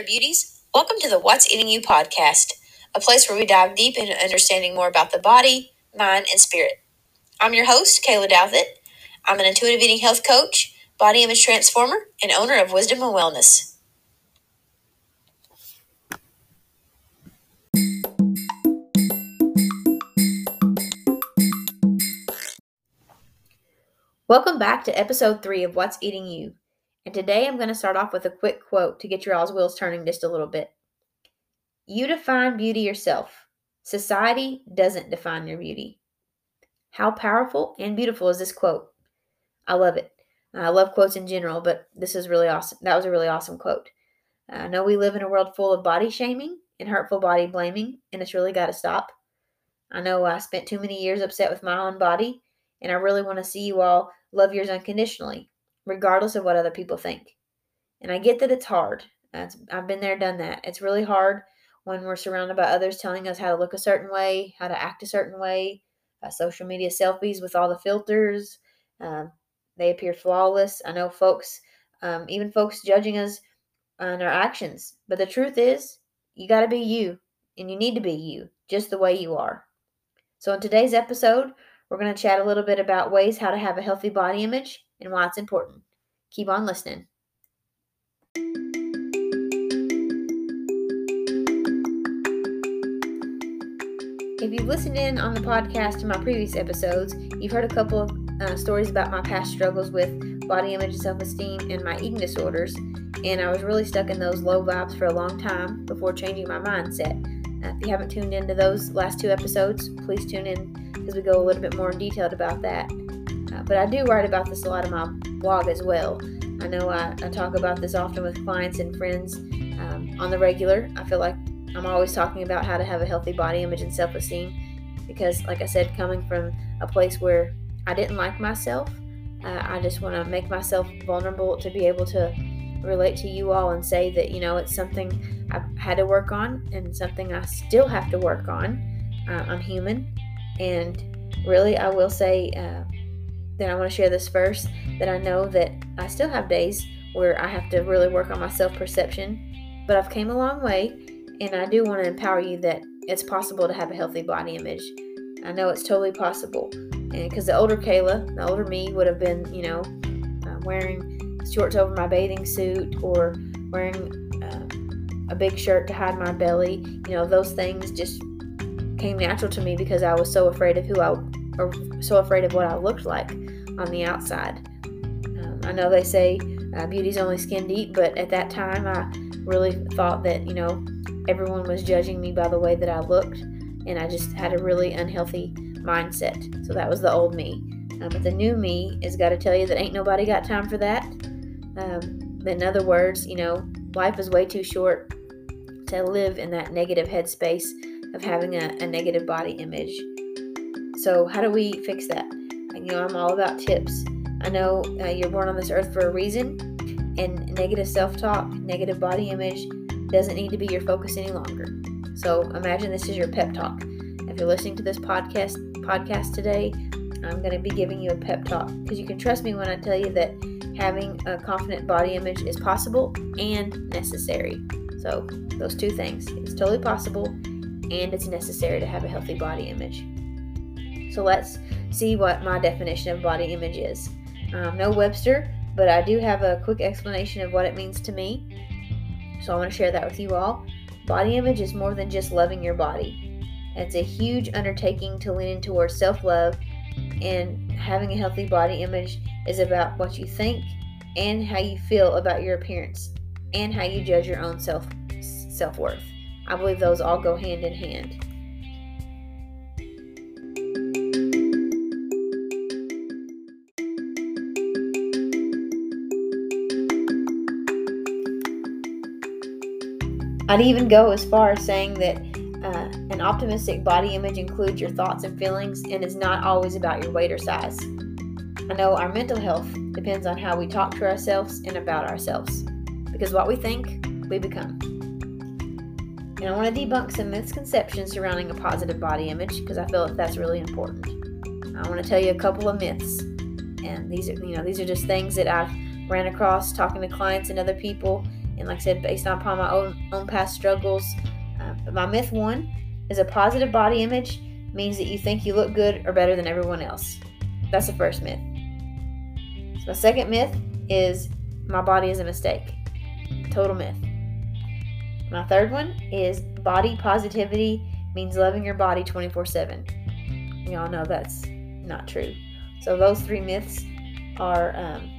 there, beauties. Welcome to the What's Eating You podcast, a place where we dive deep into understanding more about the body, mind, and spirit. I'm your host, Kayla Douthitt. I'm an intuitive eating health coach, body image transformer, and owner of Wisdom and Wellness. Welcome back to episode three of What's Eating You. And today I'm going to start off with a quick quote to get your all's wheels turning just a little bit. You define beauty yourself. Society doesn't define your beauty. How powerful and beautiful is this quote? I love it. I love quotes in general, but this is really awesome. That was a really awesome quote. I know we live in a world full of body shaming and hurtful body blaming, and it's really got to stop. I know I spent too many years upset with my own body, and I really want to see you all love yours unconditionally regardless of what other people think. And I get that it's hard. I've been there, done that. It's really hard when we're surrounded by others telling us how to look a certain way, how to act a certain way. Uh, social media selfies with all the filters, um, they appear flawless. I know folks, um, even folks judging us on our actions. But the truth is, you got to be you, and you need to be you, just the way you are. So, in today's episode, we're going to chat a little bit about ways how to have a healthy body image and why it's important. Keep on listening. If you've listened in on the podcast to my previous episodes, you've heard a couple of uh, stories about my past struggles with body image and self esteem and my eating disorders. And I was really stuck in those low vibes for a long time before changing my mindset. Uh, if you haven't tuned into those last two episodes, please tune in because we go a little bit more in detail about that. Uh, but I do write about this a lot in my blog as well. I know I, I talk about this often with clients and friends um, on the regular. I feel like I'm always talking about how to have a healthy body image and self esteem because, like I said, coming from a place where I didn't like myself, uh, I just want to make myself vulnerable to be able to relate to you all and say that, you know, it's something I've had to work on and something I still have to work on. Uh, I'm human. And really, I will say, uh, then I want to share this first that I know that I still have days where I have to really work on my self perception, but I've came a long way, and I do want to empower you that it's possible to have a healthy body image. I know it's totally possible, and because the older Kayla, the older me, would have been, you know, uh, wearing shorts over my bathing suit or wearing uh, a big shirt to hide my belly. You know, those things just came natural to me because I was so afraid of who I, or so afraid of what I looked like on the outside. Um, I know they say uh, beauty's only skin deep, but at that time I really thought that, you know, everyone was judging me by the way that I looked, and I just had a really unhealthy mindset. So that was the old me. Um, but the new me has got to tell you that ain't nobody got time for that. Um, in other words, you know, life is way too short to live in that negative headspace of having a, a negative body image. So, how do we fix that? You know, I'm all about tips. I know uh, you're born on this earth for a reason, and negative self talk, negative body image doesn't need to be your focus any longer. So imagine this is your pep talk. If you're listening to this podcast podcast today, I'm going to be giving you a pep talk because you can trust me when I tell you that having a confident body image is possible and necessary. So, those two things it's totally possible and it's necessary to have a healthy body image. So, let's see what my definition of body image is. Um, no Webster, but I do have a quick explanation of what it means to me. So I want to share that with you all. Body image is more than just loving your body. It's a huge undertaking to lean towards self love, and having a healthy body image is about what you think and how you feel about your appearance and how you judge your own self self worth. I believe those all go hand in hand. I'd even go as far as saying that uh, an optimistic body image includes your thoughts and feelings and is not always about your weight or size. I know our mental health depends on how we talk to ourselves and about ourselves, because what we think, we become. And I want to debunk some misconceptions surrounding a positive body image because I feel that that's really important. I want to tell you a couple of myths, and these are you know these are just things that I've ran across talking to clients and other people And like I said, based upon my own, own past struggles, uh, my myth one is a positive body image means that you think you look good or better than everyone else. That's the first myth. So my second myth is my body is a mistake. Total myth. My third one is body positivity means loving your body 24 7. We all know that's not true. So those three myths are um,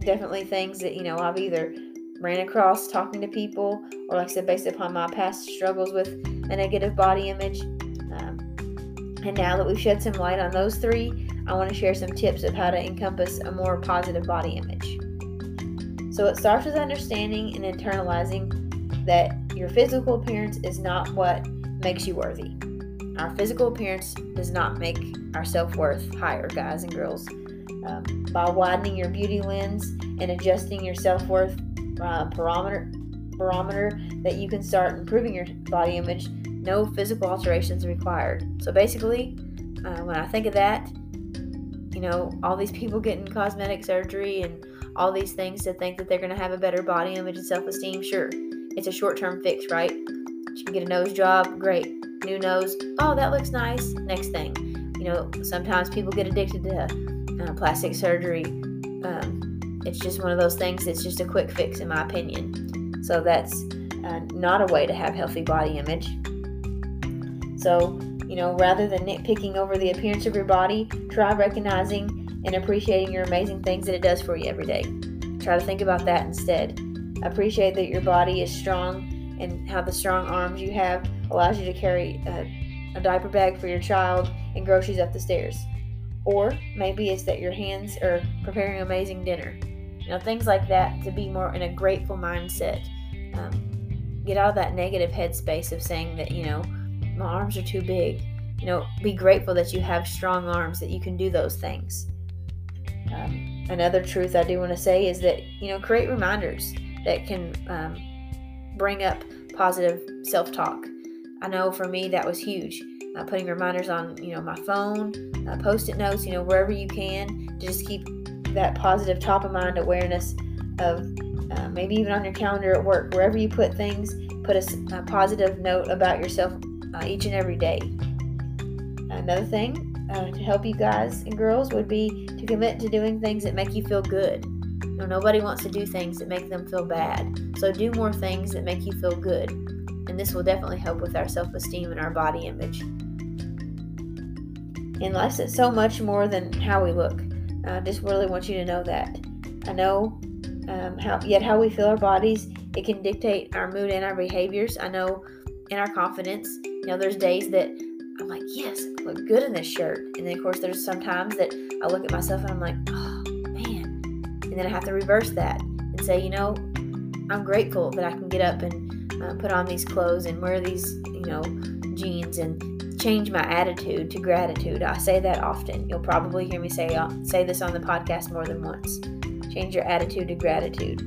definitely things that, you know, I've either ran across talking to people or, like I said, based upon my past struggles with a negative body image. Um, and now that we've shed some light on those three, I want to share some tips of how to encompass a more positive body image. So it starts with understanding and internalizing that your physical appearance is not what makes you worthy. Our physical appearance does not make our self worth higher, guys and girls. Um, by widening your beauty lens and adjusting your self worth uh, barometer, barometer, that you can start improving your body image. No physical alterations required. So basically, uh, when I think of that, you know, all these people getting cosmetic surgery and all these things to think that they're going to have a better body image and self esteem, sure, it's a short term fix, right? You can get a nose job, great. New nose, oh, that looks nice. Next thing. You know, sometimes people get addicted to uh, plastic surgery. Um, it's just one of those things It's just a quick fix, in my opinion. So that's uh, not a way to have healthy body image. So, you know, rather than nitpicking over the appearance of your body, try recognizing and appreciating your amazing things that it does for you every day. Try to think about that instead. Appreciate that your body is strong and how the strong arms you have allows you to carry a, a diaper bag for your child and groceries up the stairs. Or maybe it's that your hands are preparing amazing dinner. You know, things like that to be more in a grateful mindset. Um, get out of that negative headspace of saying that, you know, my arms are too big. You know, be grateful that you have strong arms, that you can do those things. Um, another truth I do want to say is that, you know, create reminders that can um, bring up positive self talk. I know for me that was huge. Uh, putting reminders on, you know, my phone, uh, post-it notes, you know, wherever you can, to just keep that positive top of mind awareness of uh, maybe even on your calendar at work, wherever you put things, put a, a positive note about yourself uh, each and every day. Another thing uh, to help you guys and girls would be to commit to doing things that make you feel good. You know, nobody wants to do things that make them feel bad. So do more things that make you feel good. And this will definitely help with our self esteem and our body image. In life, it's so much more than how we look. I just really want you to know that. I know um, how, yet how we feel our bodies, it can dictate our mood and our behaviors. I know in our confidence, you know, there's days that I'm like, yes, I look good in this shirt. And then, of course, there's some times that I look at myself and I'm like, oh, man. And then I have to reverse that and say, you know, I'm grateful that I can get up and uh, put on these clothes and wear these, you know, jeans and change my attitude to gratitude. I say that often. You'll probably hear me say uh, say this on the podcast more than once. Change your attitude to gratitude.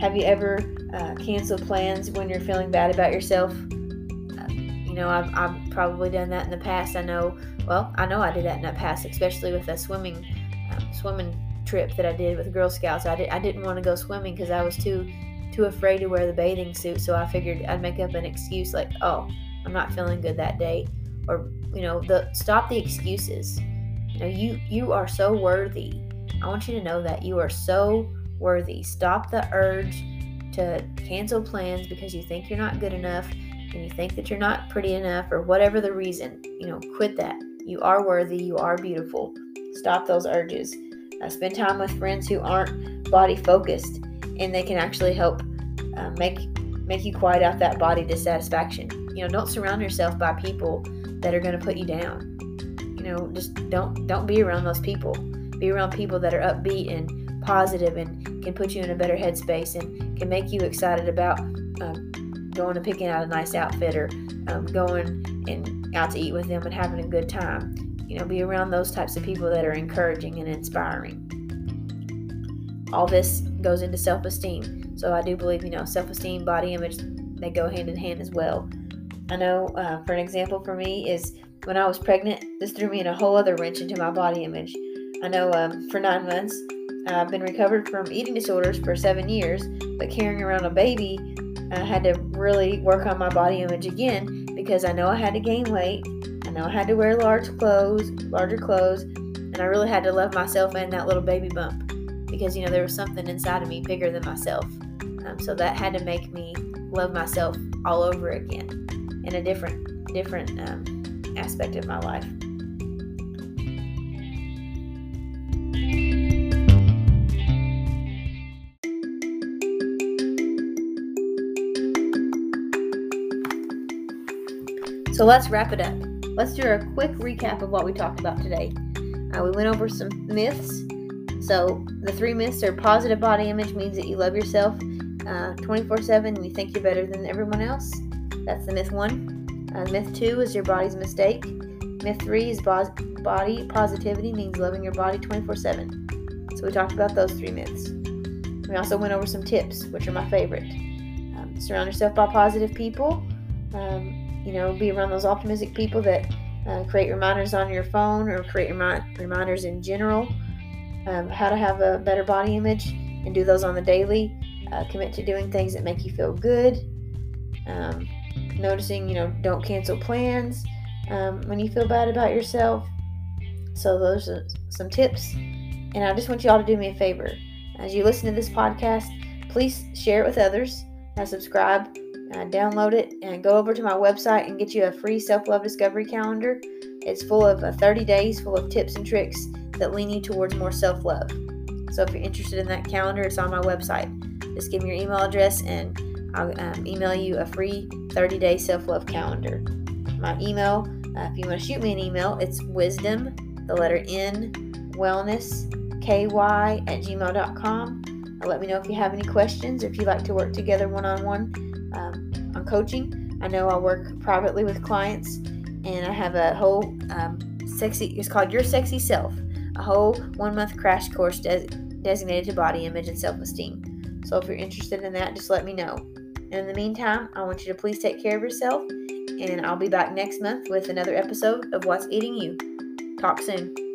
Have you ever uh, canceled plans when you're feeling bad about yourself? Uh, you know, I've, I've probably done that in the past. I know, well, I know I did that in the past, especially with a swimming um, swimming trip that I did with Girl Scouts. I, did, I didn't want to go swimming because I was too too afraid to wear the bathing suit. So I figured I'd make up an excuse like, oh, I'm not feeling good that day or you know the stop the excuses. You know you you are so worthy. I want you to know that you are so worthy. Stop the urge to cancel plans because you think you're not good enough and you think that you're not pretty enough or whatever the reason. You know quit that. You are worthy. You are beautiful. Stop those urges. Uh, spend time with friends who aren't body focused and they can actually help uh, make make you quiet out that body dissatisfaction you know don't surround yourself by people that are going to put you down. You know just don't don't be around those people. Be around people that are upbeat and positive and can put you in a better headspace and can make you excited about um, going and picking out a nice outfit or um, going and out to eat with them and having a good time. You know be around those types of people that are encouraging and inspiring. All this goes into self-esteem. So i do believe you know self-esteem body image they go hand in hand as well I know, uh, for an example for me, is when I was pregnant, this threw me in a whole other wrench into my body image. I know um, for nine months, I've been recovered from eating disorders for seven years, but carrying around a baby, I had to really work on my body image again because I know I had to gain weight. I know I had to wear large clothes, larger clothes, and I really had to love myself and that little baby bump because you know there was something inside of me bigger than myself. Um, so that had to make me love myself all over again in a different different um, aspect of my life. So let's wrap it up. Let's do a quick recap of what we talked about today. Uh, we went over some myths. So the three myths are positive body image means that you love yourself uh, 24 7 and you think you're better than everyone else. That's the myth one. Uh, myth two is your body's mistake. Myth three is bo- body positivity means loving your body 24 7. So we talked about those three myths. We also went over some tips, which are my favorite. Um, surround yourself by positive people. Um, you know, be around those optimistic people that uh, create reminders on your phone or create remi- reminders in general. Um, how to have a better body image and do those on the daily. Uh, commit to doing things that make you feel good. Um, noticing, you know, don't cancel plans um, when you feel bad about yourself. So, those are some tips. And I just want you all to do me a favor. As you listen to this podcast, please share it with others. Uh, subscribe uh, download it and go over to my website and get you a free self love discovery calendar. It's full of uh, 30 days full of tips and tricks that lean you towards more self love. So if you're interested in that calendar, it's on my website. Just give me your email address and I'll um, email you a free 30 day self love calendar. My email, uh, if you want to shoot me an email, it's wisdom, the letter N, wellness, ky at gmail.com. let me know if you have any questions or if you'd like to work together one on one on coaching. I know I work privately with clients, and I have a whole um, sexy. It's called Your Sexy Self, a whole one month crash course des- designated to body image and self esteem. So if you're interested in that, just let me know. In the meantime, I want you to please take care of yourself, and I'll be back next month with another episode of What's Eating You. Talk soon.